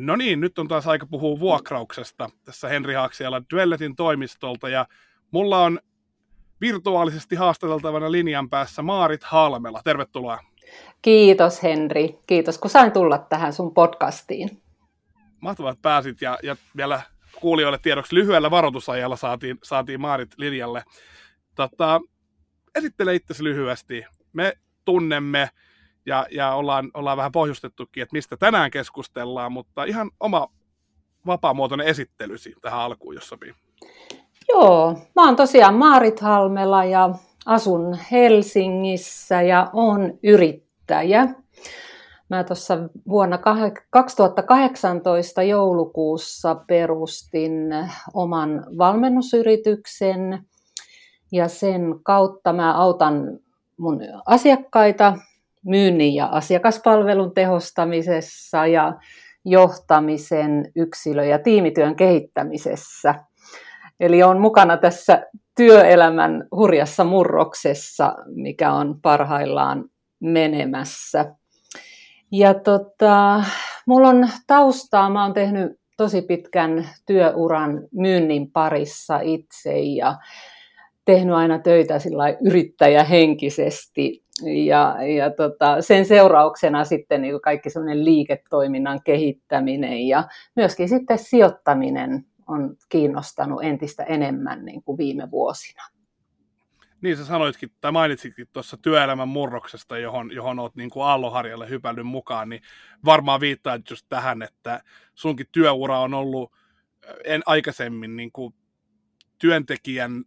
No niin, nyt on taas aika puhua vuokrauksesta tässä Henri Haaksialla Dwelletin toimistolta ja mulla on virtuaalisesti haastateltavana linjan päässä Maarit Halmela. Tervetuloa. Kiitos Henri. Kiitos kun sain tulla tähän sun podcastiin. Mahtavaa, että pääsit ja, ja vielä kuulijoille tiedoksi lyhyellä varoitusajalla saatiin, saatiin Maarit linjalle. Tota, esittele itsesi lyhyesti. Me tunnemme ja, ja ollaan, ollaan vähän pohjustettukin, että mistä tänään keskustellaan, mutta ihan oma vapaamuotoinen esittelysi tähän alkuun, jos sopii. Joo, mä oon tosiaan Maarit Halmela ja asun Helsingissä ja on yrittäjä. Mä tuossa vuonna 2018 joulukuussa perustin oman valmennusyrityksen ja sen kautta mä autan mun asiakkaita myynnin ja asiakaspalvelun tehostamisessa ja johtamisen, yksilö- ja tiimityön kehittämisessä. Eli on mukana tässä työelämän hurjassa murroksessa, mikä on parhaillaan menemässä. Ja tota, mulla on taustaa, mä oon tehnyt tosi pitkän työuran myynnin parissa itse ja tehnyt aina töitä sillä yrittäjähenkisesti ja, ja tota, sen seurauksena sitten niin kaikki semmoinen liiketoiminnan kehittäminen ja myöskin sitten sijoittaminen on kiinnostanut entistä enemmän niin kuin viime vuosina. Niin sä sanoitkin, tai mainitsitkin tuossa työelämän murroksesta, johon, johon oot niin kuin Aalloharjalle hypännyt mukaan, niin varmaan viittaa just tähän, että sunkin työura on ollut en aikaisemmin niin kuin työntekijän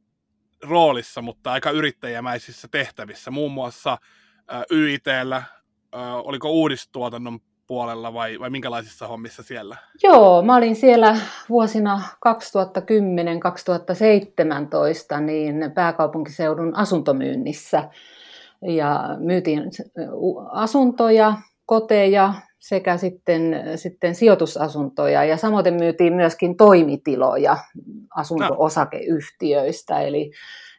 roolissa, mutta aika yrittäjämäisissä tehtävissä, muun muassa YITllä, oliko uudistuotannon puolella vai, vai minkälaisissa hommissa siellä? Joo, mä olin siellä vuosina 2010-2017 niin pääkaupunkiseudun asuntomyynnissä ja myytiin asuntoja, koteja sekä sitten, sitten sijoitusasuntoja ja samoin myytiin myöskin toimitiloja asunto-osakeyhtiöistä. Eli,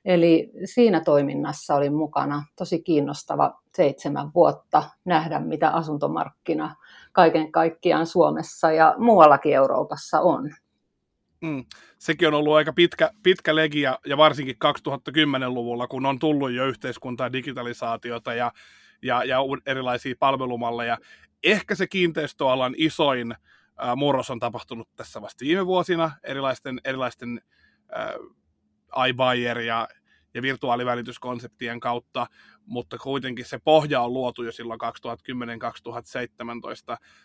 eli siinä toiminnassa olin mukana tosi kiinnostava seitsemän vuotta nähdä, mitä asuntomarkkina kaiken kaikkiaan Suomessa ja muuallakin Euroopassa on. Mm. Sekin on ollut aika pitkä, pitkä legia, ja varsinkin 2010-luvulla, kun on tullut jo yhteiskuntaa digitalisaatiota ja, ja, ja erilaisia palvelumalleja. Ehkä se kiinteistöalan isoin äh, murros on tapahtunut tässä vasta viime vuosina erilaisten, erilaisten äh, iBuyer ja, ja virtuaalivälityskonseptien kautta, mutta kuitenkin se pohja on luotu jo silloin 2010-2017.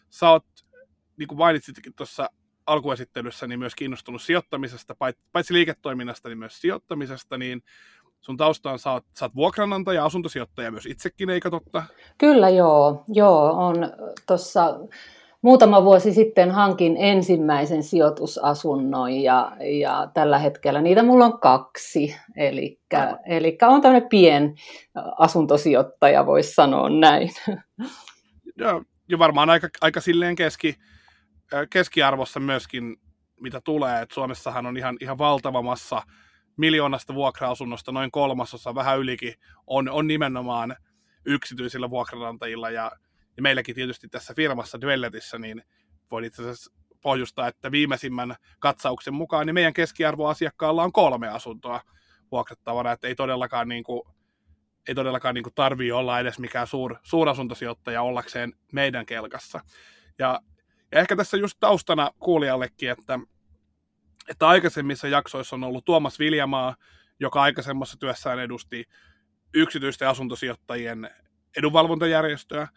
Sä oot, niin kuin mainitsitkin tuossa alkuesittelyssä, niin myös kiinnostunut sijoittamisesta, paitsi liiketoiminnasta, niin myös sijoittamisesta, niin sun taustaan sä oot, sä oot vuokranantaja, asuntosijoittaja myös itsekin, eikö totta? Kyllä joo, joo on tuossa muutama vuosi sitten hankin ensimmäisen sijoitusasunnon ja, ja tällä hetkellä niitä mulla on kaksi. Eli on tämmöinen pien asuntosijoittaja, voisi sanoa näin. Ja, ja varmaan aika, aika silleen keski, keskiarvossa myöskin, mitä tulee. Et Suomessahan on ihan, ihan valtava massa miljoonasta vuokra-asunnosta, noin kolmasosa, vähän ylikin, on, on nimenomaan yksityisillä vuokranantajilla ja ja meilläkin tietysti tässä firmassa Dwelletissä, niin voin itse asiassa pohjustaa, että viimeisimmän katsauksen mukaan niin meidän keskiarvoasiakkaalla on kolme asuntoa vuokrattavana, että ei todellakaan niin kuin, ei todellakaan niin tarvii olla edes mikään suur, suurasuntosijoittaja ollakseen meidän kelkassa. Ja, ja ehkä tässä just taustana kuulijallekin, että, että aikaisemmissa jaksoissa on ollut Tuomas Viljamaa, joka aikaisemmassa työssään edusti yksityisten asuntosijoittajien edunvalvontajärjestöä,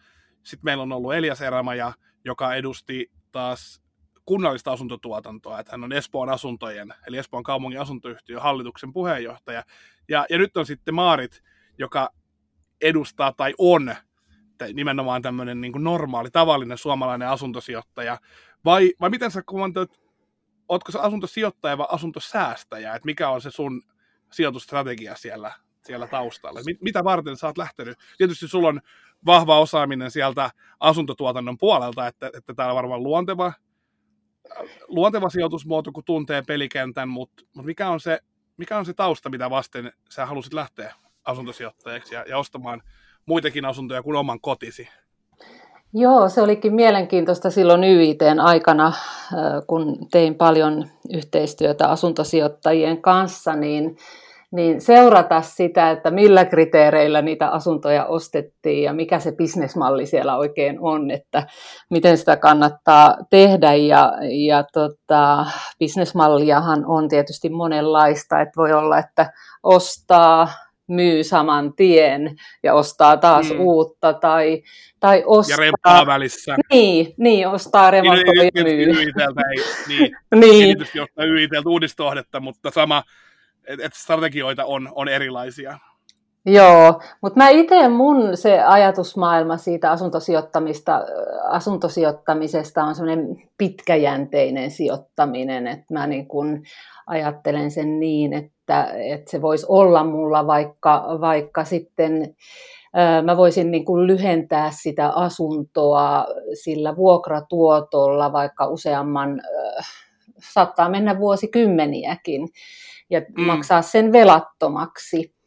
sitten meillä on ollut Elias Erämaja, joka edusti taas kunnallista asuntotuotantoa, että hän on Espoon asuntojen, eli Espoon kaupungin asuntoyhtiön hallituksen puheenjohtaja. Ja, ja nyt on sitten Maarit, joka edustaa tai on nimenomaan tämmöinen niin normaali, tavallinen suomalainen asuntosijoittaja. Vai, vai miten sä kommentoit, ootko sä asuntosijoittaja vai asuntosäästäjä, että mikä on se sun sijoitusstrategia siellä, siellä taustalla? Mitä varten sä oot lähtenyt? Tietysti sulla on vahva osaaminen sieltä asuntotuotannon puolelta, että, että tämä on varmaan luonteva, luonteva sijoitusmuoto, kun tuntee pelikentän, mutta, mutta mikä, on se, mikä on se tausta, mitä vasten sä halusit lähteä asuntosijoittajaksi ja, ja ostamaan muitakin asuntoja kuin oman kotisi? Joo, se olikin mielenkiintoista silloin YITn aikana, kun tein paljon yhteistyötä asuntosijoittajien kanssa, niin niin seurata sitä, että millä kriteereillä niitä asuntoja ostettiin ja mikä se bisnesmalli siellä oikein on, että miten sitä kannattaa tehdä. Ja, ja tota, bisnesmalliahan on tietysti monenlaista, että voi olla, että ostaa, myy saman tien ja ostaa taas mm. uutta tai, tai ostaa... Ja remppaa välissä. Niin, niin ostaa, remontoi ja myy. Ei, niin, niin. Ostaa YITltä uudistohdetta, mutta sama, että et strategioita on, on erilaisia. Joo, mutta mä itse mun se ajatusmaailma siitä asuntosijoittamista, asuntosijoittamisesta on semmoinen pitkäjänteinen sijoittaminen, että mä niin kun ajattelen sen niin, että, että se voisi olla mulla vaikka, vaikka sitten mä voisin niin kuin lyhentää sitä asuntoa sillä vuokratuotolla vaikka useamman, saattaa mennä vuosikymmeniäkin ja mm. maksaa sen velattomaksi.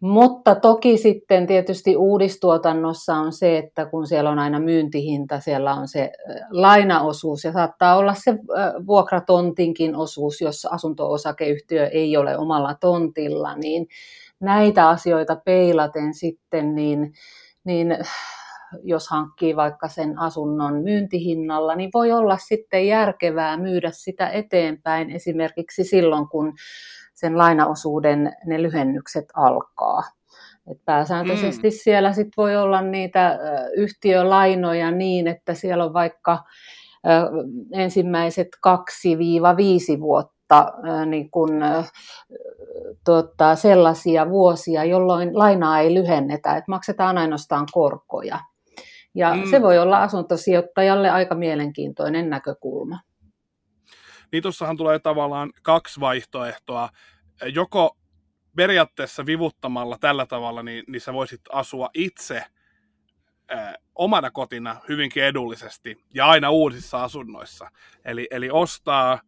Mutta toki sitten tietysti uudistuotannossa on se, että kun siellä on aina myyntihinta, siellä on se lainaosuus ja saattaa olla se vuokratontinkin osuus, jos asunto-osakeyhtiö ei ole omalla tontilla, niin näitä asioita peilaten sitten, niin, niin jos hankkii vaikka sen asunnon myyntihinnalla, niin voi olla sitten järkevää myydä sitä eteenpäin esimerkiksi silloin, kun sen lainaosuuden ne lyhennykset alkaa. Et pääsääntöisesti mm. siellä sit voi olla niitä yhtiölainoja niin, että siellä on vaikka ensimmäiset 2-5 vuotta niin kun, tuota, sellaisia vuosia, jolloin lainaa ei lyhennetä, että maksetaan ainoastaan korkoja. Ja mm. se voi olla asuntosijoittajalle aika mielenkiintoinen näkökulma. Niin tuossahan tulee tavallaan kaksi vaihtoehtoa. Joko periaatteessa vivuttamalla tällä tavalla, niin, niin sä voisit asua itse äh, omana kotina hyvinkin edullisesti ja aina uusissa asunnoissa. Eli, eli ostaa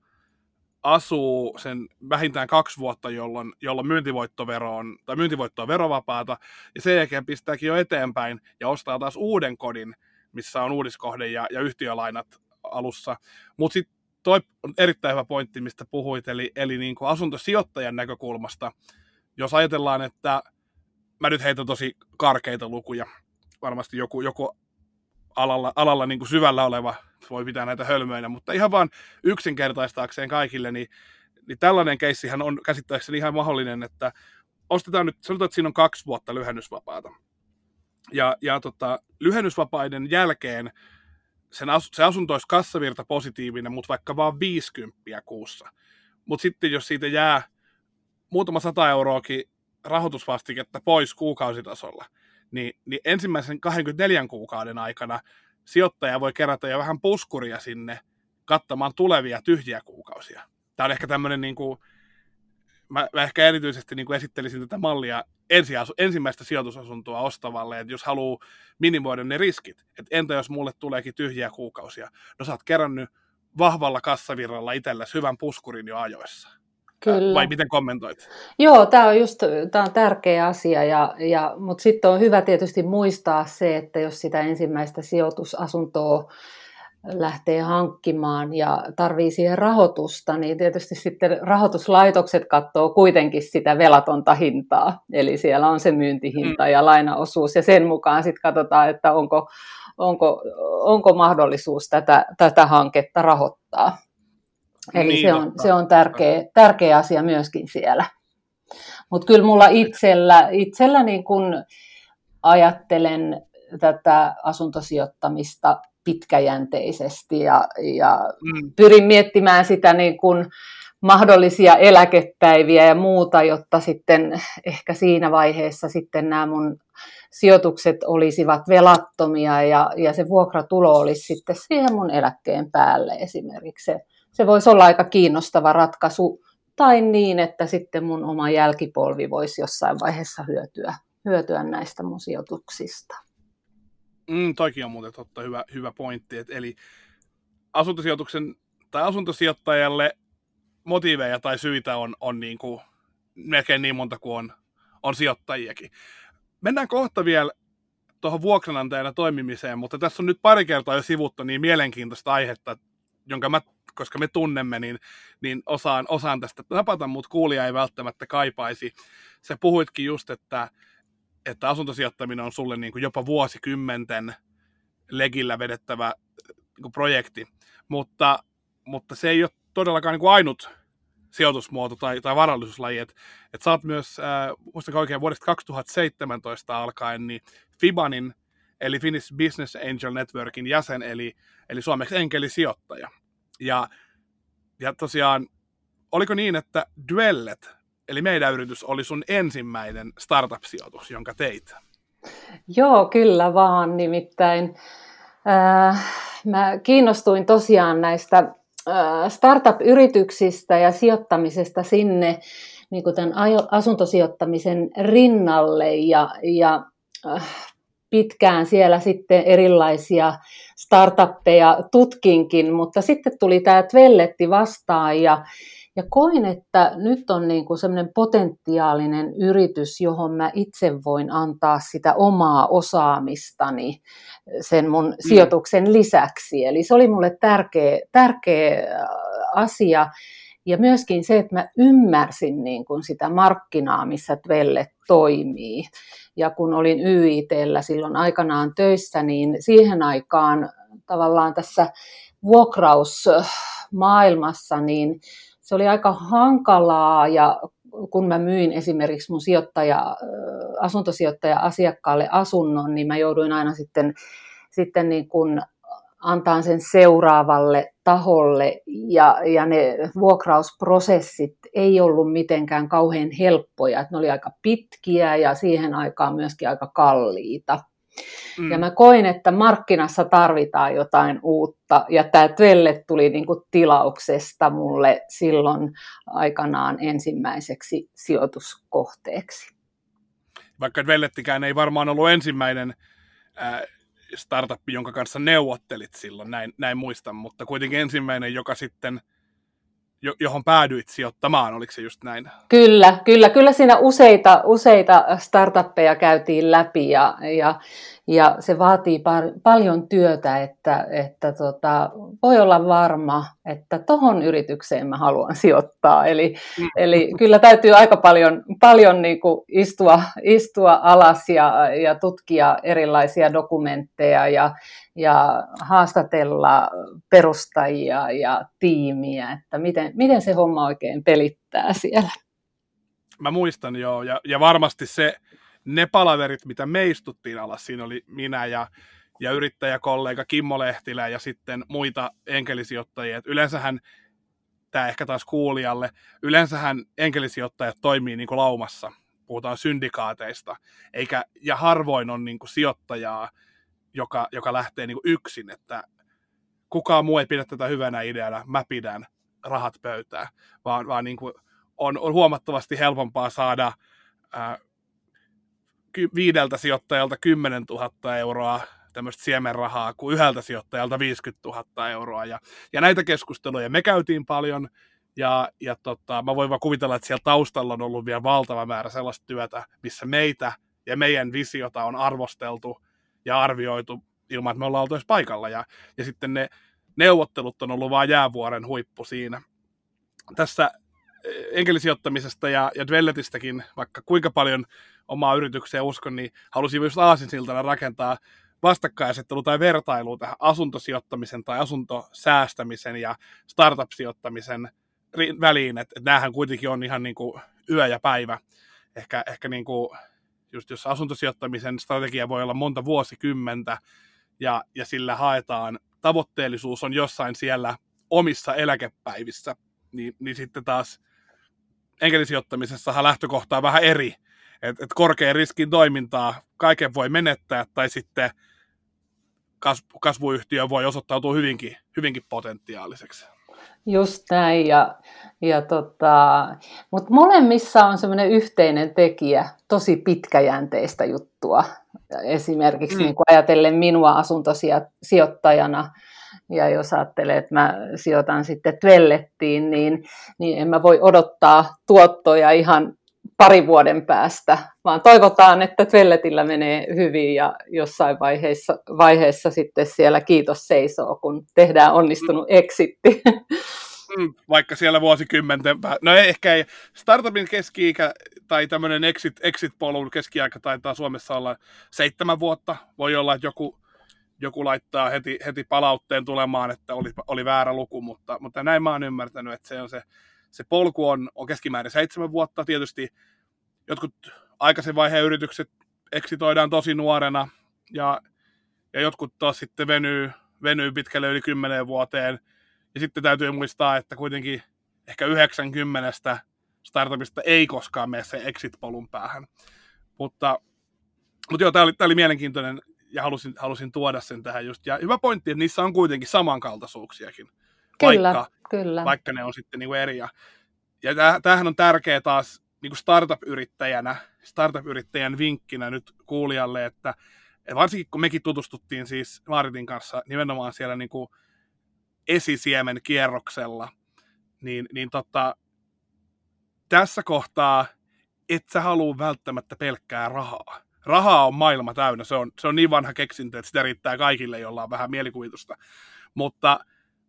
asuu sen vähintään kaksi vuotta, jolloin, jolloin myyntivoittovero on, tai myyntivoitto on verovapaata, ja sen jälkeen pistääkin jo eteenpäin ja ostaa taas uuden kodin, missä on uudiskohde ja, ja yhtiölainat alussa. Mutta sitten toi on erittäin hyvä pointti, mistä puhuit, eli, eli niin kuin asuntosijoittajan näkökulmasta, jos ajatellaan, että mä nyt heitän tosi karkeita lukuja, varmasti joku, joku alalla, alalla niin kuin syvällä oleva voi pitää näitä hölmöinä, mutta ihan vaan yksinkertaistaakseen kaikille, niin, niin tällainen keissihän on käsittääkseni ihan mahdollinen, että ostetaan nyt, sanotaan, että siinä on kaksi vuotta lyhennysvapaata. Ja, ja tota, lyhennysvapaiden jälkeen sen as, se asunto olisi kassavirta positiivinen, mutta vaikka vaan 50 kuussa. Mutta sitten jos siitä jää muutama sata euroakin rahoitusvastiketta pois kuukausitasolla, niin, niin ensimmäisen 24 kuukauden aikana sijoittaja voi kerätä jo vähän puskuria sinne kattamaan tulevia tyhjiä kuukausia. Tämä on ehkä tämmöinen, niin kuin, mä, mä ehkä erityisesti niin kuin esittelisin tätä mallia ensiasu, ensimmäistä sijoitusasuntoa ostavalle, että jos haluaa minimoida ne riskit, että entä jos mulle tuleekin tyhjiä kuukausia, no sä oot kerännyt vahvalla kassavirralla itsellesi hyvän puskurin jo ajoissa. Kyllä. Vai miten kommentoit? Joo, tämä on just tää on tärkeä asia, ja, ja, mutta sitten on hyvä tietysti muistaa se, että jos sitä ensimmäistä sijoitusasuntoa lähtee hankkimaan ja tarvii siihen rahoitusta, niin tietysti sitten rahoituslaitokset katsoo kuitenkin sitä velatonta hintaa. Eli siellä on se myyntihinta mm. ja lainaosuus ja sen mukaan sitten katsotaan, että onko, onko, onko mahdollisuus tätä, tätä hanketta rahoittaa. Eli niin, se, on, se on tärkeä, tärkeä asia myöskin siellä. Mutta kyllä mulla itsellä, itsellä niin kun ajattelen tätä asuntosijoittamista pitkäjänteisesti ja, ja mm. pyrin miettimään sitä niin kun mahdollisia eläkepäiviä ja muuta, jotta sitten ehkä siinä vaiheessa sitten nämä mun sijoitukset olisivat velattomia ja, ja se vuokratulo olisi sitten siihen mun eläkkeen päälle esimerkiksi se se voisi olla aika kiinnostava ratkaisu, tai niin, että sitten mun oma jälkipolvi voisi jossain vaiheessa hyötyä, hyötyä näistä mun sijoituksista. Mm, toikin on muuten totta, hyvä, hyvä pointti. Et eli asuntosijoituksen tai asuntosijoittajalle motiiveja tai syitä on, on niin kuin melkein niin monta kuin on, on sijoittajiakin. Mennään kohta vielä tuohon vuokranantajana toimimiseen, mutta tässä on nyt pari kertaa jo sivuttu niin mielenkiintoista aihetta, jonka mä, koska me tunnemme, niin, niin osaan, osaan tästä napata, mutta kuulija ei välttämättä kaipaisi. Sä puhuitkin just, että, että asuntosijoittaminen on sulle niin kuin jopa vuosikymmenten legillä vedettävä niin kuin projekti, mutta, mutta se ei ole todellakaan niin kuin ainut sijoitusmuoto tai, tai varallisuuslaji. Että et sä oot myös, äh, muistakaa oikein, vuodesta 2017 alkaen, niin Fibanin, eli Finnish Business Angel Networkin jäsen, eli, eli suomeksi enkelisijoittaja. Ja, ja tosiaan, oliko niin, että Duellet, eli meidän yritys, oli sun ensimmäinen startup-sijoitus, jonka teit? Joo, kyllä vaan. Nimittäin äh, mä kiinnostuin tosiaan näistä startup-yrityksistä ja sijoittamisesta sinne niin kuin tämän asuntosijoittamisen rinnalle ja, ja pitkään siellä sitten erilaisia startuppeja tutkinkin, mutta sitten tuli tämä Tvelletti vastaan ja, ja koin, että nyt on niin kuin sellainen potentiaalinen yritys, johon mä itse voin antaa sitä omaa osaamistani sen mun mm. sijoituksen lisäksi. Eli se oli mulle tärkeä, tärkeä äh, asia. Ja myöskin se, että mä ymmärsin niin kuin sitä markkinaa, missä Tvelle toimii. Ja kun olin YITllä silloin aikanaan töissä, niin siihen aikaan tavallaan tässä vuokrausmaailmassa, niin se oli aika hankalaa ja kun mä myin esimerkiksi mun sijoittaja, asuntosijoittaja asiakkaalle asunnon, niin mä jouduin aina sitten, sitten niin kuin antaa sen seuraavalle taholle ja, ja ne vuokrausprosessit ei ollut mitenkään kauhean helppoja, että ne oli aika pitkiä ja siihen aikaan myöskin aika kalliita. Mm. Ja mä koin, että markkinassa tarvitaan jotain uutta, ja tämä Twelle tuli niin kuin tilauksesta mulle silloin aikanaan ensimmäiseksi sijoituskohteeksi. Vaikka Twellettikään ei varmaan ollut ensimmäinen äh, startup, jonka kanssa neuvottelit silloin, näin, näin muistan, mutta kuitenkin ensimmäinen, joka sitten – johon päädyit sijoittamaan, oliko se just näin? Kyllä, kyllä, kyllä siinä useita, useita startuppeja käytiin läpi ja, ja, ja se vaatii par, paljon työtä, että, että tota, voi olla varma, että tohon yritykseen mä haluan sijoittaa. Eli, mm. eli kyllä täytyy aika paljon, paljon niin kuin istua, istua alas ja, ja tutkia erilaisia dokumentteja ja, ja haastatella perustajia ja tiimiä, että miten, miten se homma oikein pelittää siellä. Mä muistan joo, ja, ja varmasti se, ne palaverit, mitä me istuttiin alas, siinä oli minä ja, ja yrittäjäkollega Kimmo Lehtilä ja sitten muita enkelisijoittajia. Et yleensähän, tämä ehkä taas kuulijalle, yleensähän enkelisijoittajat toimii niin kuin laumassa, puhutaan syndikaateista, eikä, ja harvoin on niin kuin sijoittajaa, joka, joka lähtee niin kuin yksin, että kukaan muu ei pidä tätä hyvänä ideana, mä pidän rahat pöytään, vaan, vaan niin kuin on, on huomattavasti helpompaa saada ää, viideltä sijoittajalta 10 000 euroa tämmöistä siemenrahaa kuin yhdeltä sijoittajalta 50 000 euroa. Ja, ja näitä keskusteluja me käytiin paljon, ja, ja tota, mä voin vaan kuvitella, että siellä taustalla on ollut vielä valtava määrä sellaista työtä, missä meitä ja meidän visiota on arvosteltu ja arvioitu ilman, että me ollaan oltu edes paikalla. Ja, ja sitten ne neuvottelut on ollut vain jäävuoren huippu siinä. Tässä enkelisijoittamisesta ja, ja Dwelletistäkin, vaikka kuinka paljon omaa yritykseen uskon, niin halusin just aasinsiltana rakentaa vastakkainasettelu tai vertailu tähän asuntosijoittamisen tai asuntosäästämisen ja startup-sijoittamisen väliin, että et näähän kuitenkin on ihan niin kuin yö ja päivä. Ehkä, ehkä niin kuin, just jos asuntosijoittamisen strategia voi olla monta vuosikymmentä ja, ja sillä haetaan, tavoitteellisuus on jossain siellä omissa eläkepäivissä, niin, niin sitten taas enkelisijoittamisessahan lähtökohta on vähän eri, että et korkean riskin toimintaa kaiken voi menettää tai sitten kasvuyhtiö voi osoittautua hyvinkin, hyvinkin potentiaaliseksi. Just näin, ja, ja tota, mutta molemmissa on semmoinen yhteinen tekijä, tosi pitkäjänteistä juttua. Esimerkiksi mm. niin ajatellen minua asuntosijoittajana, ja jos ajattelee, että mä sijoitan sitten Tvellettiin, niin, niin en mä voi odottaa tuottoja ihan pari vuoden päästä, vaan toivotaan, että Tvelletillä menee hyvin ja jossain vaiheessa, vaiheessa sitten siellä kiitos seisoo, kun tehdään onnistunut exitti. Mm, vaikka siellä vuosikymmenten pää... No ei, ehkä ei. Startupin keski-ikä tai tämmöinen exit, exit-polun keski-aika taitaa Suomessa olla seitsemän vuotta. Voi olla, että joku, joku laittaa heti, heti palautteen tulemaan, että oli, oli väärä luku, mutta, mutta näin mä oon ymmärtänyt, että se on se, se polku on, on keskimäärin seitsemän vuotta. Tietysti jotkut aikaisen vaiheen yritykset eksitoidaan tosi nuorena ja, ja jotkut taas sitten venyy, venyy pitkälle yli kymmeneen vuoteen – ja sitten täytyy muistaa, että kuitenkin ehkä 90 startupista ei koskaan mene se exit-polun päähän. Mutta, mutta joo, tämä oli, tämä oli mielenkiintoinen ja halusin, halusin tuoda sen tähän just. Ja hyvä pointti, että niissä on kuitenkin samankaltaisuuksiakin, kyllä, vaikka, kyllä. vaikka ne on sitten niin kuin eri. Ja, ja tämähän on tärkeä taas niin kuin startup-yrittäjänä, startup-yrittäjän vinkkinä nyt kuulijalle, että, varsinkin kun mekin tutustuttiin siis Maritin kanssa nimenomaan siellä niin kuin esisiemen kierroksella, niin, niin tota, tässä kohtaa et sä halua välttämättä pelkkää rahaa. Rahaa on maailma täynnä, se on, se on niin vanha keksintö, että sitä riittää kaikille, jolla on vähän mielikuvitusta. Mutta,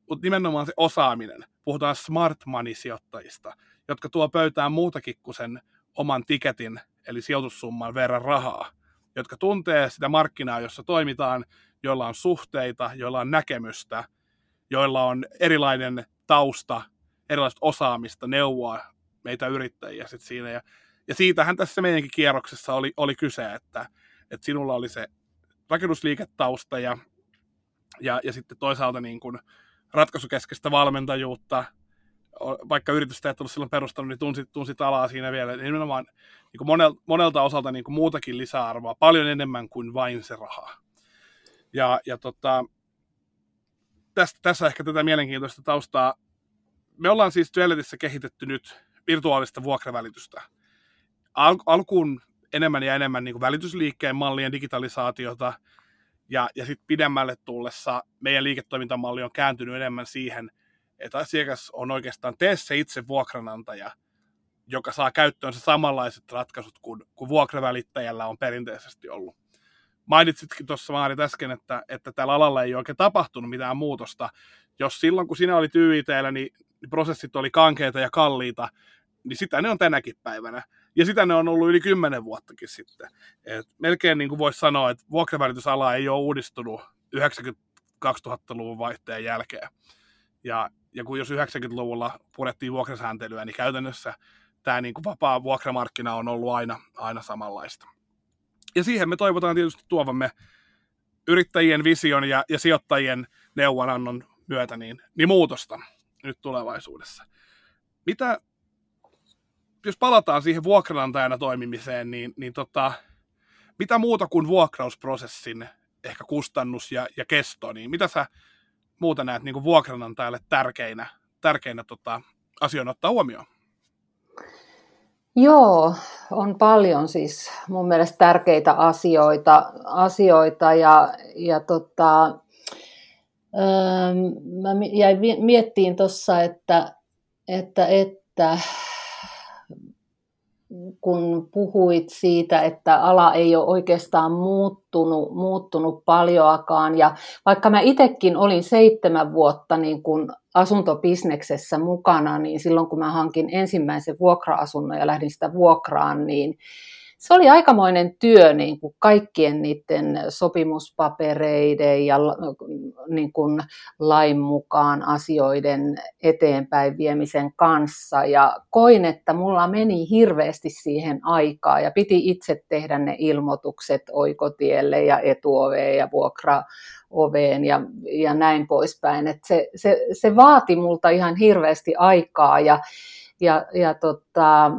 mutta nimenomaan se osaaminen, puhutaan smart money-sijoittajista, jotka tuo pöytään muutakin kuin sen oman tiketin, eli sijoitussumman verran rahaa, jotka tuntee sitä markkinaa, jossa toimitaan, joilla on suhteita, joilla on näkemystä – joilla on erilainen tausta, erilaista osaamista, neuvoa meitä yrittäjiä sit siinä. Ja, ja siitähän tässä meidänkin kierroksessa oli, oli kyse, että, että sinulla oli se rakennusliiketausta ja, ja, ja sitten toisaalta niin kuin ratkaisukeskeistä valmentajuutta, vaikka yritystä et ollut silloin perustanut, niin tunsit, tunsit alaa siinä vielä. Niin nimenomaan niin kuin monelta, monelta osalta niin kuin muutakin lisäarvoa, paljon enemmän kuin vain se raha. Ja, ja tota, tästä, tässä ehkä tätä mielenkiintoista taustaa. Me ollaan siis Duelletissä kehitetty nyt virtuaalista vuokravälitystä. Al- alkuun enemmän ja enemmän niin kuin välitysliikkeen mallien digitalisaatiota, ja, ja sitten pidemmälle tullessa meidän liiketoimintamalli on kääntynyt enemmän siihen, että asiakas on oikeastaan tee se itse vuokranantaja, joka saa käyttöönsä samanlaiset ratkaisut kuin, kuin vuokravälittäjällä on perinteisesti ollut mainitsitkin tuossa Maarit äsken, että, että tällä alalla ei oikein tapahtunut mitään muutosta. Jos silloin, kun sinä olit YITllä, niin prosessit oli kankeita ja kalliita, niin sitä ne on tänäkin päivänä. Ja sitä ne on ollut yli kymmenen vuottakin sitten. Et melkein niin kuin voisi sanoa, että vuokravälitysala ei ole uudistunut 90-2000-luvun vaihteen jälkeen. Ja, ja kun jos 90-luvulla purettiin vuokrasääntelyä, niin käytännössä tämä niin kuin vapaa vuokramarkkina on ollut aina, aina samanlaista. Ja siihen me toivotaan tietysti tuovamme yrittäjien vision ja, ja sijoittajien neuvonannon myötä niin, niin muutosta nyt tulevaisuudessa. Mitä, jos palataan siihen vuokranantajana toimimiseen, niin, niin tota, mitä muuta kuin vuokrausprosessin ehkä kustannus ja, ja kesto, niin mitä sä muuta näet niin kuin vuokranantajalle tärkeinä, tärkeinä tota, asioina ottaa huomioon? Joo, on paljon siis mun mielestä tärkeitä asioita, asioita ja, ja tota, ähm, mä jäin miettiin tuossa, että, että, että kun puhuit siitä, että ala ei ole oikeastaan muuttunut, muuttunut paljoakaan. Ja vaikka mä itsekin olin seitsemän vuotta niin kun asuntobisneksessä mukana, niin silloin kun mä hankin ensimmäisen vuokra-asunnon ja lähdin sitä vuokraan, niin se oli aikamoinen työ niin kuin kaikkien niiden sopimuspapereiden ja niin kuin lain mukaan asioiden eteenpäin viemisen kanssa. Ja koin, että mulla meni hirveästi siihen aikaa ja piti itse tehdä ne ilmoitukset oikotielle ja etuoveen ja vuokra oveen ja, ja näin poispäin. Et se, se, se vaati multa ihan hirveästi aikaa ja, ja, ja tota,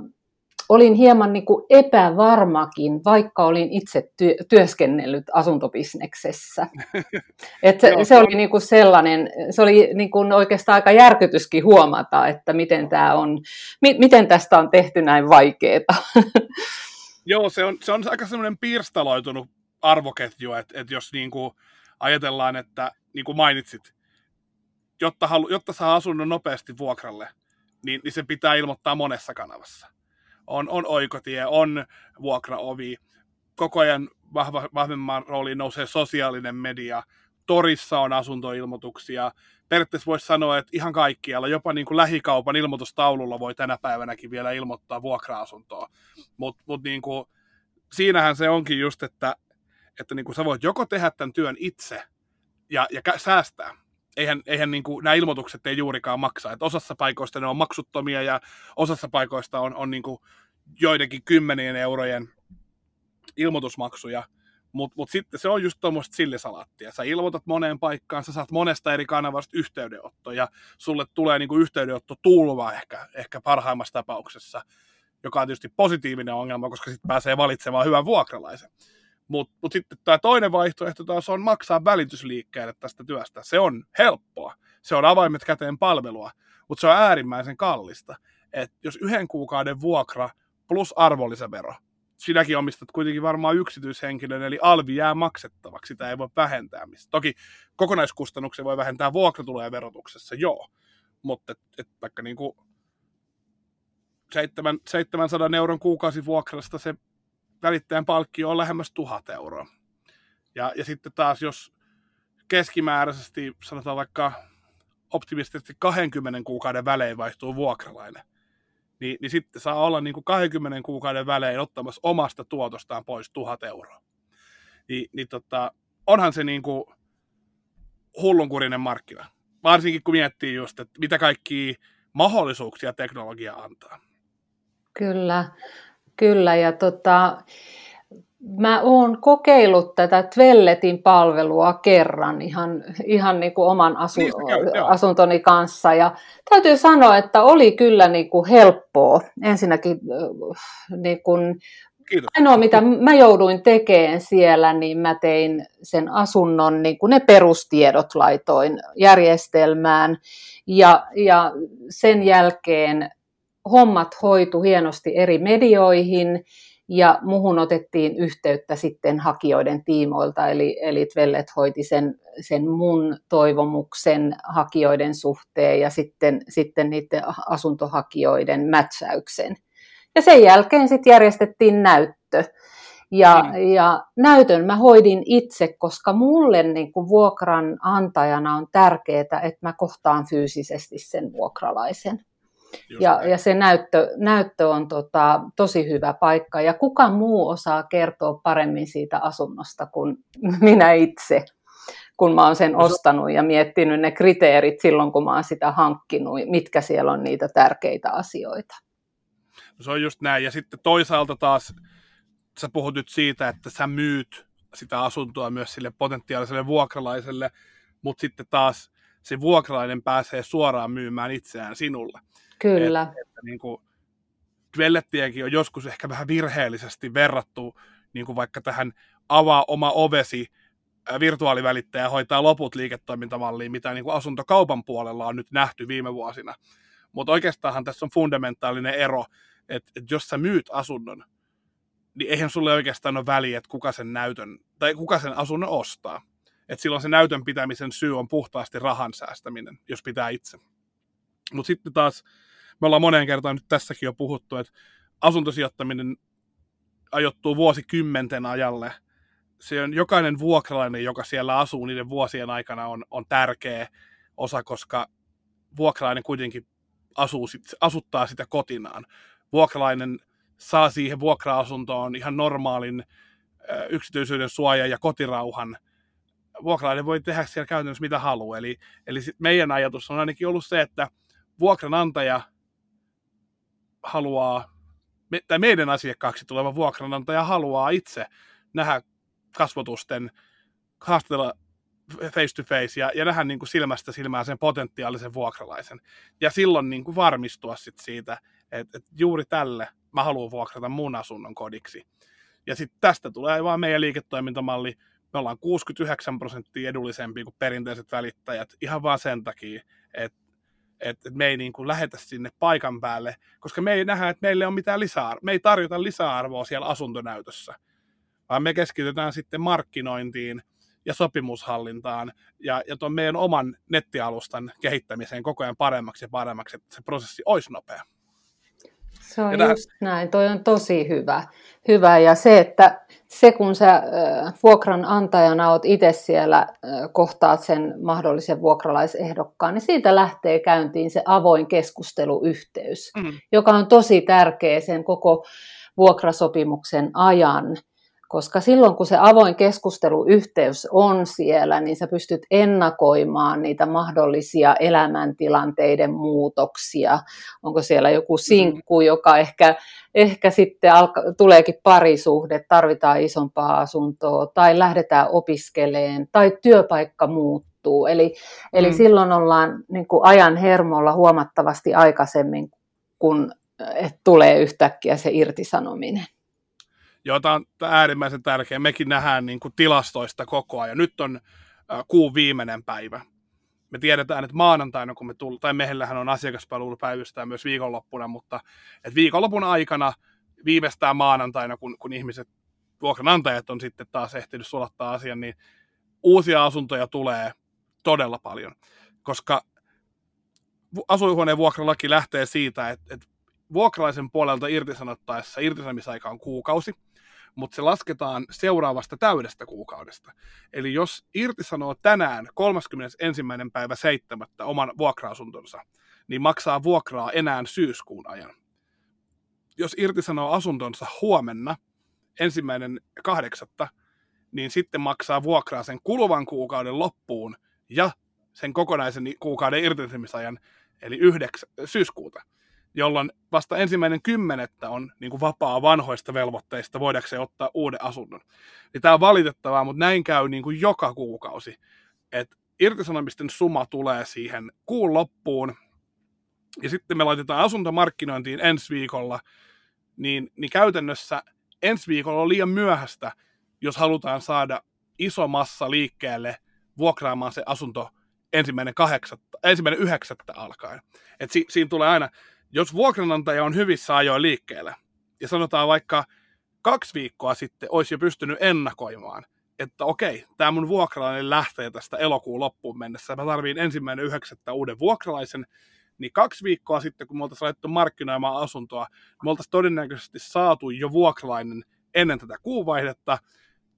olin hieman niin kuin epävarmakin, vaikka olin itse työ, työskennellyt asuntobisneksessä. Et se, se oli niin kuin sellainen, se oli niin kuin oikeastaan aika järkytyskin huomata, että miten, tämä on, mi, miten tästä on tehty näin vaikeaa. Joo, se on, se on aika semmoinen pirstaloitunut arvoketju, että, että jos niin kuin ajatellaan, että niin kuin mainitsit, jotta, halu, jotta saa asunnon nopeasti vuokralle, niin, niin se pitää ilmoittaa monessa kanavassa on, on oikotie, on vuokraovi, koko ajan vahva, vahvemman rooliin nousee sosiaalinen media, torissa on asuntoilmoituksia, periaatteessa voisi sanoa, että ihan kaikkialla, jopa niin kuin lähikaupan ilmoitustaululla voi tänä päivänäkin vielä ilmoittaa vuokra-asuntoa. Mutta mut niin siinähän se onkin just, että, että niin kuin sä voit joko tehdä tämän työn itse ja, ja säästää. Eihän, eihän niin kuin, nämä ilmoitukset ei juurikaan maksa. Et osassa paikoista ne on maksuttomia ja osassa paikoista on, on niin kuin joidenkin kymmenien eurojen ilmoitusmaksuja. Mutta mut sitten se on just tuommoista sillisalaattia. Sä ilmoitat moneen paikkaan, sä saat monesta eri kanavasta yhteydenotto ja sulle tulee niinku yhteydenotto tulva ehkä, ehkä parhaimmassa tapauksessa, joka on tietysti positiivinen ongelma, koska sitten pääsee valitsemaan hyvän vuokralaisen. Mutta mut sitten tämä toinen vaihtoehto taas on maksaa välitysliikkeelle tästä työstä. Se on helppoa. Se on avaimet käteen palvelua, mutta se on äärimmäisen kallista. Et jos yhden kuukauden vuokra plus arvonlisävero sinäkin omistat kuitenkin varmaan yksityishenkilön, eli alvi jää maksettavaksi, sitä ei voi vähentää. Toki kokonaiskustannuksia voi vähentää vuokratulojen verotuksessa, joo, mutta et, et vaikka niin kuin 700 euron kuukausivuokrasta se välittäjän palkkio on lähemmäs 1000 euroa. Ja, ja sitten taas jos keskimääräisesti, sanotaan vaikka optimistisesti 20 kuukauden välein vaihtuu vuokralainen, niin, niin sitten saa olla niin kuin 20 kuukauden välein ottamassa omasta tuotostaan pois 1000 euroa. Ni, niin tota, onhan se niin kuin hullunkurinen markkina. Varsinkin kun miettii just, että mitä kaikkia mahdollisuuksia teknologia antaa. Kyllä, kyllä. Ja tota, Mä oon kokeillut tätä Tvelletin palvelua kerran ihan, ihan niin kuin oman asu, niin, joo, asuntoni kanssa ja täytyy sanoa, että oli kyllä niin kuin helppoa. Ensinnäkin niin kuin, Kiitos. ainoa mitä mä jouduin tekemään siellä, niin mä tein sen asunnon, niin kuin ne perustiedot laitoin järjestelmään ja, ja sen jälkeen hommat hoitu hienosti eri medioihin ja muhun otettiin yhteyttä sitten hakijoiden tiimoilta, eli, eli Tvellet hoiti sen, sen mun toivomuksen hakijoiden suhteen ja sitten, sitten niiden asuntohakijoiden mätsäyksen. Ja sen jälkeen sitten järjestettiin näyttö. Ja, mm. ja näytön mä hoidin itse, koska mulle niin kuin vuokran antajana on tärkeää, että mä kohtaan fyysisesti sen vuokralaisen ja, ja se näyttö, näyttö on tota, tosi hyvä paikka. Ja kuka muu osaa kertoa paremmin siitä asunnosta kuin minä itse, kun mä oon sen ostanut ja miettinyt ne kriteerit silloin, kun mä oon sitä hankkinut, mitkä siellä on niitä tärkeitä asioita. No se on just näin. Ja sitten toisaalta taas sä puhut nyt siitä, että sä myyt sitä asuntoa myös sille potentiaaliselle vuokralaiselle, mutta sitten taas se vuokralainen pääsee suoraan myymään itseään sinulle. Kyllä. Että, että niin kuin, Dwellettiäkin on joskus ehkä vähän virheellisesti verrattu niin kuin vaikka tähän avaa oma ovesi virtuaalivälittäjä hoitaa loput liiketoimintamalliin, mitä niin kuin asuntokaupan puolella on nyt nähty viime vuosina. Mutta oikeastaan tässä on fundamentaalinen ero, että, että jos sä myyt asunnon, niin eihän sulle oikeastaan ole väliä, että kuka sen näytön, tai kuka sen asunnon ostaa. Et silloin se näytön pitämisen syy on puhtaasti rahan säästäminen, jos pitää itse. Mutta sitten taas me ollaan moneen kertaan nyt tässäkin jo puhuttu, että asuntosijoittaminen ajoittuu vuosikymmenten ajalle. Se on jokainen vuokralainen, joka siellä asuu niiden vuosien aikana, on, on tärkeä osa, koska vuokralainen kuitenkin asuu asuttaa sitä kotinaan. Vuokralainen saa siihen vuokra-asuntoon ihan normaalin yksityisyyden suoja ja kotirauhan. Vuokralainen voi tehdä siellä käytännössä mitä haluaa. Eli, eli meidän ajatus on ainakin ollut se, että vuokranantaja haluaa, tai meidän asiakkaaksi tuleva vuokranantaja haluaa itse nähdä kasvotusten, haastatella face to face ja, ja nähdä niin kuin silmästä silmään sen potentiaalisen vuokralaisen. Ja silloin niin kuin varmistua sit siitä, että, että juuri tälle mä haluan vuokrata mun asunnon kodiksi. Ja sitten tästä tulee vaan meidän liiketoimintamalli. Me ollaan 69 prosenttia edullisempi kuin perinteiset välittäjät ihan vaan sen takia, että että me ei niin kuin lähetä sinne paikan päälle, koska me ei nähdä, että meille on mitään lisää, me ei tarjota lisäarvoa siellä asuntonäytössä, vaan me keskitytään sitten markkinointiin ja sopimushallintaan ja, ja tuon meidän oman nettialustan kehittämiseen koko ajan paremmaksi ja paremmaksi, että se prosessi olisi nopea. Se on ja just tähän... näin, toi on tosi hyvä. hyvä. Ja se, että se kun sä vuokranantajana oot itse siellä, kohtaat sen mahdollisen vuokralaisehdokkaan, niin siitä lähtee käyntiin se avoin keskusteluyhteys, mm. joka on tosi tärkeä sen koko vuokrasopimuksen ajan koska silloin kun se avoin keskusteluyhteys on siellä, niin sä pystyt ennakoimaan niitä mahdollisia elämäntilanteiden muutoksia. Onko siellä joku sinkku, joka ehkä, ehkä sitten alka, tuleekin parisuhde, tarvitaan isompaa asuntoa, tai lähdetään opiskeleen, tai työpaikka muuttuu. Eli, eli mm. silloin ollaan niin kuin ajan hermolla huomattavasti aikaisemmin, kun tulee yhtäkkiä se irtisanominen. Tämä on äärimmäisen tärkeä. Mekin nähdään niin kuin tilastoista koko ajan. Nyt on äh, kuun viimeinen päivä. Me tiedetään, että maanantaina, kun me tullaan, tai meillähän on asiakaspalvelupäivystää myös viikonloppuna, mutta että viikonlopun aikana viimeistään maanantaina, kun, kun ihmiset, vuokranantajat on sitten taas ehtinyt sulattaa asian, niin uusia asuntoja tulee todella paljon, koska asuinhuoneen vuokralaki lähtee siitä, että, että vuokralaisen puolelta irtisanottaessa irtisanomisaika on kuukausi, mutta se lasketaan seuraavasta täydestä kuukaudesta. Eli jos irtisanoo tänään 31. päivä 7. oman vuokra-asuntonsa, niin maksaa vuokraa enää syyskuun ajan. Jos irtisanoo asuntonsa huomenna, ensimmäinen kahdeksatta, niin sitten maksaa vuokraa sen kuluvan kuukauden loppuun ja sen kokonaisen kuukauden irtisanomisajan, eli 9. syyskuuta jolloin vasta ensimmäinen kymmenettä on niin kuin vapaa vanhoista velvoitteista, voidaanko ottaa uuden asunnon. Niin tämä on valitettavaa, mutta näin käy niin kuin joka kuukausi. Et irtisanomisten suma tulee siihen kuun loppuun, ja sitten me laitetaan asuntomarkkinointiin ensi viikolla, niin, niin käytännössä ensi viikolla on liian myöhäistä, jos halutaan saada iso massa liikkeelle vuokraamaan se asunto ensimmäinen, kahdeksatta, ensimmäinen yhdeksättä alkaen. Et si, siinä tulee aina, jos vuokranantaja on hyvissä ajoin liikkeellä, ja sanotaan vaikka kaksi viikkoa sitten olisi jo pystynyt ennakoimaan, että okei, tämä mun vuokralainen lähtee tästä elokuun loppuun mennessä, mä tarviin ensimmäinen yhdeksättä uuden vuokralaisen, niin kaksi viikkoa sitten, kun me oltaisiin laitettu markkinoimaan asuntoa, me oltaisiin todennäköisesti saatu jo vuokralainen ennen tätä kuuvaihdetta.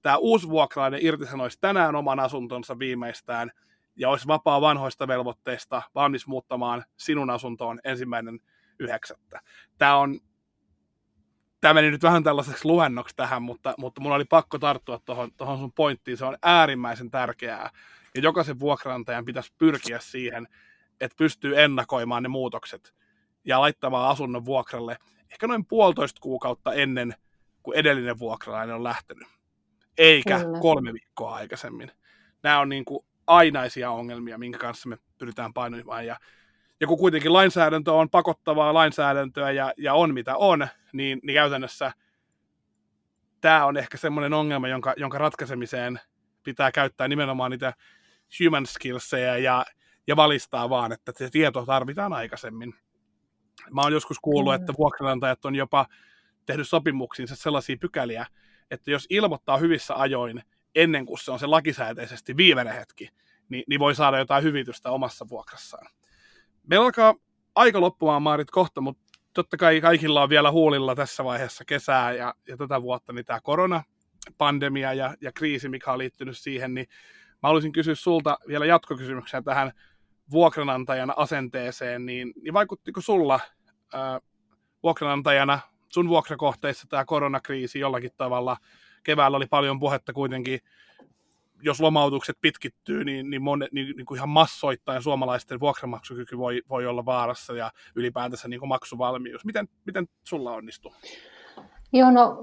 Tämä uusi vuokralainen irtisanoisi tänään oman asuntonsa viimeistään ja olisi vapaa vanhoista velvoitteista valmis muuttamaan sinun asuntoon ensimmäinen yhdeksättä. Tämä on Tämä meni nyt vähän tällaiseksi luennoksi tähän, mutta, mutta mulla oli pakko tarttua tuohon, tuohon sun pointtiin. Se on äärimmäisen tärkeää. Ja jokaisen vuokrantajan pitäisi pyrkiä siihen, että pystyy ennakoimaan ne muutokset ja laittamaan asunnon vuokralle ehkä noin puolitoista kuukautta ennen kuin edellinen vuokralainen on lähtenyt. Eikä Kyllä. kolme viikkoa aikaisemmin. Nämä on niin kuin ainaisia ongelmia, minkä kanssa me pyritään painoimaan. Ja ja kun kuitenkin lainsäädäntö on pakottavaa lainsäädäntöä ja, ja on mitä on, niin, niin käytännössä tämä on ehkä semmoinen ongelma, jonka, jonka ratkaisemiseen pitää käyttää nimenomaan niitä human skillseja ja, ja valistaa vaan, että se tieto tarvitaan aikaisemmin. Mä oon joskus kuullut, että vuokranantajat on jopa tehnyt sopimuksiinsa sellaisia pykäliä, että jos ilmoittaa hyvissä ajoin ennen kuin se on se lakisääteisesti viimeinen hetki, niin, niin voi saada jotain hyvitystä omassa vuokrassaan. Meillä alkaa aika loppumaan Maarit kohta, mutta totta kai kaikilla on vielä huulilla tässä vaiheessa kesää ja, ja tätä vuotta, niin tämä koronapandemia ja, ja kriisi, mikä on liittynyt siihen, niin mä haluaisin kysyä sulta vielä jatkokysymyksiä tähän vuokranantajan asenteeseen, niin, niin vaikuttiko sulla ää, vuokranantajana sun vuokrakohteissa tämä koronakriisi jollakin tavalla? Keväällä oli paljon puhetta kuitenkin jos lomautukset pitkittyy, niin, niin, mon, niin, niin kuin ihan massoittain suomalaisten vuokramaksukyky voi, voi olla vaarassa ja ylipäätänsä niin kuin maksuvalmius. Miten, miten sulla onnistuu? Joo, no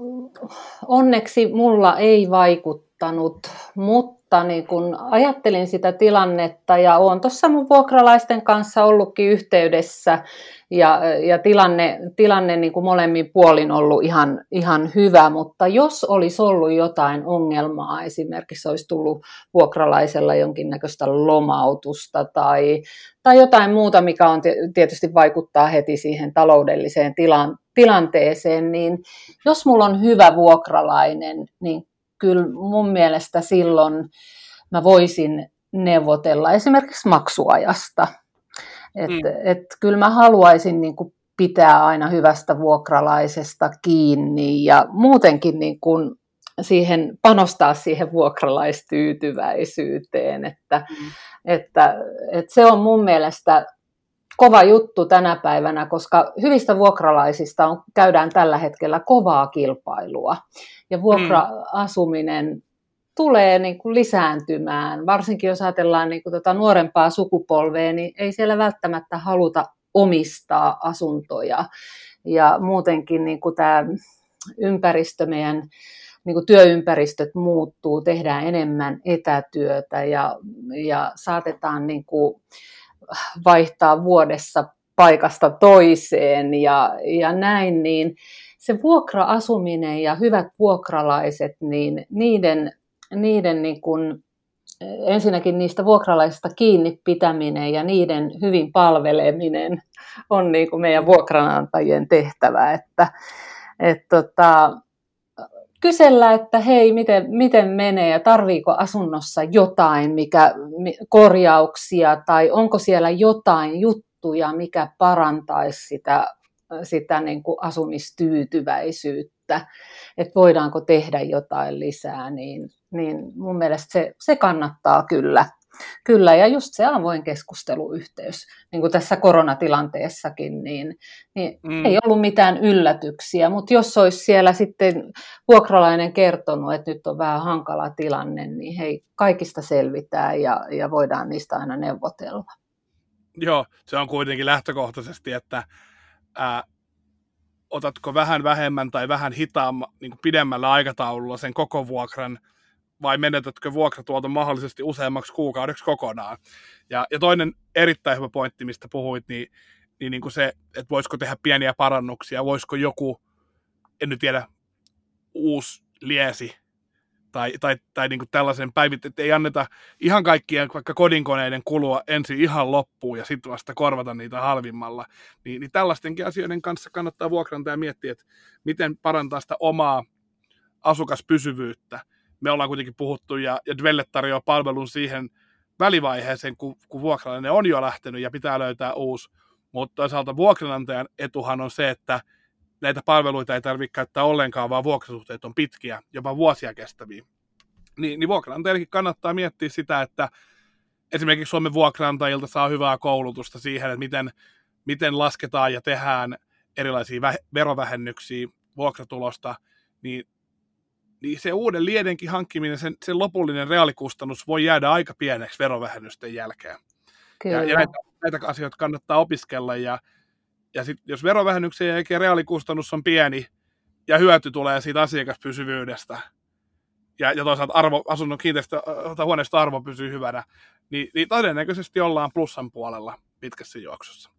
onneksi mulla ei vaikuttanut, mutta niin kun ajattelin sitä tilannetta ja olen tuossa mun vuokralaisten kanssa ollutkin yhteydessä ja, ja tilanne, tilanne niin molemmin puolin ollut ihan, ihan hyvä, mutta jos olisi ollut jotain ongelmaa, esimerkiksi olisi tullut vuokralaisella jonkinnäköistä lomautusta tai, tai jotain muuta, mikä on tietysti vaikuttaa heti siihen taloudelliseen tilan, tilanteeseen, niin jos mulla on hyvä vuokralainen, niin kyllä mun mielestä silloin mä voisin neuvotella esimerkiksi maksuajasta. Et, mm. et kyllä mä haluaisin niin kuin pitää aina hyvästä vuokralaisesta kiinni ja muutenkin niin kuin siihen, panostaa siihen vuokralaistyytyväisyyteen, että, mm. että, että se on mun mielestä kova juttu tänä päivänä, koska hyvistä vuokralaisista on, käydään tällä hetkellä kovaa kilpailua. Ja vuokra-asuminen tulee niin kuin lisääntymään, varsinkin jos ajatellaan niin kuin tota nuorempaa sukupolvea, niin ei siellä välttämättä haluta omistaa asuntoja. Ja muutenkin niin kuin tämä ympäristö, meidän niin kuin työympäristöt muuttuu, tehdään enemmän etätyötä ja, ja saatetaan niin kuin vaihtaa vuodessa paikasta toiseen ja, ja näin, niin se vuokra-asuminen ja hyvät vuokralaiset, niin niiden, niiden niin kuin, ensinnäkin niistä vuokralaisista kiinni pitäminen ja niiden hyvin palveleminen on niin kuin meidän vuokranantajien tehtävä, että et tota, kysellä, että hei, miten, miten menee ja tarviiko asunnossa jotain, mikä korjauksia tai onko siellä jotain juttuja, mikä parantaisi sitä, sitä niin kuin asumistyytyväisyyttä, että voidaanko tehdä jotain lisää, niin, niin mun mielestä se, se kannattaa kyllä Kyllä, ja just se avoin keskusteluyhteys, niin kuin tässä koronatilanteessakin, niin, niin mm. ei ollut mitään yllätyksiä, mutta jos olisi siellä sitten vuokralainen kertonut, että nyt on vähän hankala tilanne, niin hei, kaikista selvitään ja, ja voidaan niistä aina neuvotella. Joo, se on kuitenkin lähtökohtaisesti, että ää, otatko vähän vähemmän tai vähän hitaamman, niin pidemmällä aikataululla sen koko vuokran – vai menetätkö vuokratuoton mahdollisesti useammaksi kuukaudeksi kokonaan. Ja, ja toinen erittäin hyvä pointti, mistä puhuit, niin, niin, niin kuin se, että voisiko tehdä pieniä parannuksia, voisiko joku, en nyt tiedä, uusi liesi tai, tai, tai niin kuin tällaisen päivit, että ei anneta ihan kaikkien vaikka kodinkoneiden kulua ensin ihan loppuun ja sitten vasta korvata niitä halvimmalla. Niin, niin tällaistenkin asioiden kanssa kannattaa vuokrantaa ja miettiä, että miten parantaa sitä omaa asukaspysyvyyttä me ollaan kuitenkin puhuttu ja, ja Dwelle tarjoaa palvelun siihen välivaiheeseen, kun, kun vuokralainen on jo lähtenyt ja pitää löytää uusi. Mutta toisaalta vuokranantajan etuhan on se, että näitä palveluita ei tarvitse käyttää ollenkaan, vaan vuokrasuhteet on pitkiä, jopa vuosia kestäviä. Niin, niin vuokranantajallakin kannattaa miettiä sitä, että esimerkiksi Suomen vuokranantajilta saa hyvää koulutusta siihen, että miten, miten lasketaan ja tehdään erilaisia vä- verovähennyksiä vuokratulosta, niin niin se uuden liedenkin hankkiminen, sen, sen lopullinen reaalikustannus voi jäädä aika pieneksi verovähennysten jälkeen. Kyllä. Ja, ja näitä, näitä asioita kannattaa opiskella, ja, ja sit, jos verovähennyksen jälkeen reaalikustannus on pieni, ja hyöty tulee siitä asiakaspysyvyydestä, ja, ja toisaalta arvo, asunnon kiinteistö, tai huoneesta arvo pysyy hyvänä, niin, niin todennäköisesti ollaan plussan puolella pitkässä juoksussa.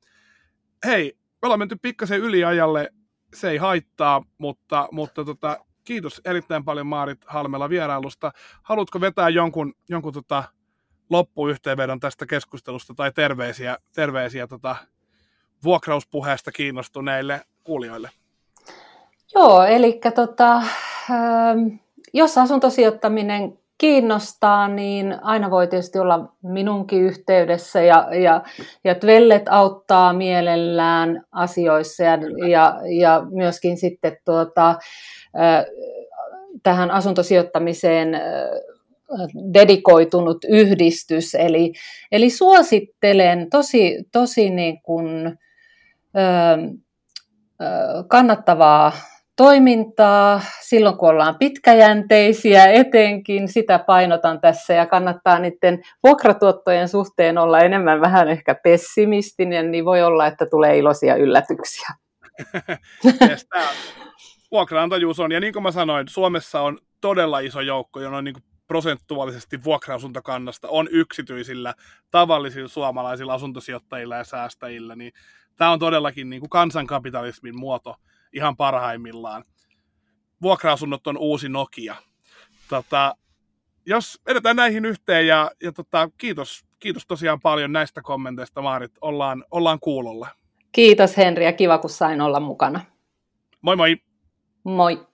Hei, me ollaan menty pikkasen yliajalle, se ei haittaa, mutta, mutta tota, kiitos erittäin paljon Maarit Halmella vierailusta. Haluatko vetää jonkun, jonkun tota loppuyhteenvedon tästä keskustelusta tai terveisiä, terveisiä tota vuokrauspuheesta kiinnostuneille kuulijoille? Joo, eli tota, ähm, jos asuntosijoittaminen kiinnostaa, niin aina voi tietysti olla minunkin yhteydessä ja, ja, ja Tvellet auttaa mielellään asioissa ja, ja, ja myöskin sitten tuota, tähän asuntosijoittamiseen dedikoitunut yhdistys. Eli, eli suosittelen tosi, tosi niin kuin, kannattavaa toimintaa silloin, kun ollaan pitkäjänteisiä etenkin, sitä painotan tässä ja kannattaa niiden vuokratuottojen suhteen olla enemmän vähän ehkä pessimistinen, niin voi olla, että tulee iloisia yllätyksiä. yes, vuokraantajuus on, ja niin kuin mä sanoin, Suomessa on todella iso joukko, on niin prosentuaalisesti vuokra-asuntokannasta on yksityisillä, tavallisilla suomalaisilla asuntosijoittajilla ja säästäjillä, niin tämä on todellakin niin kuin kansankapitalismin muoto ihan parhaimmillaan. Vuokra-asunnot on uusi Nokia. Tota, jos edetään näihin yhteen ja, ja tota, kiitos, kiitos tosiaan paljon näistä kommenteista, Maarit. Ollaan, ollaan kuulolla. Kiitos Henri ja kiva kun sain olla mukana. Moi moi! Moi.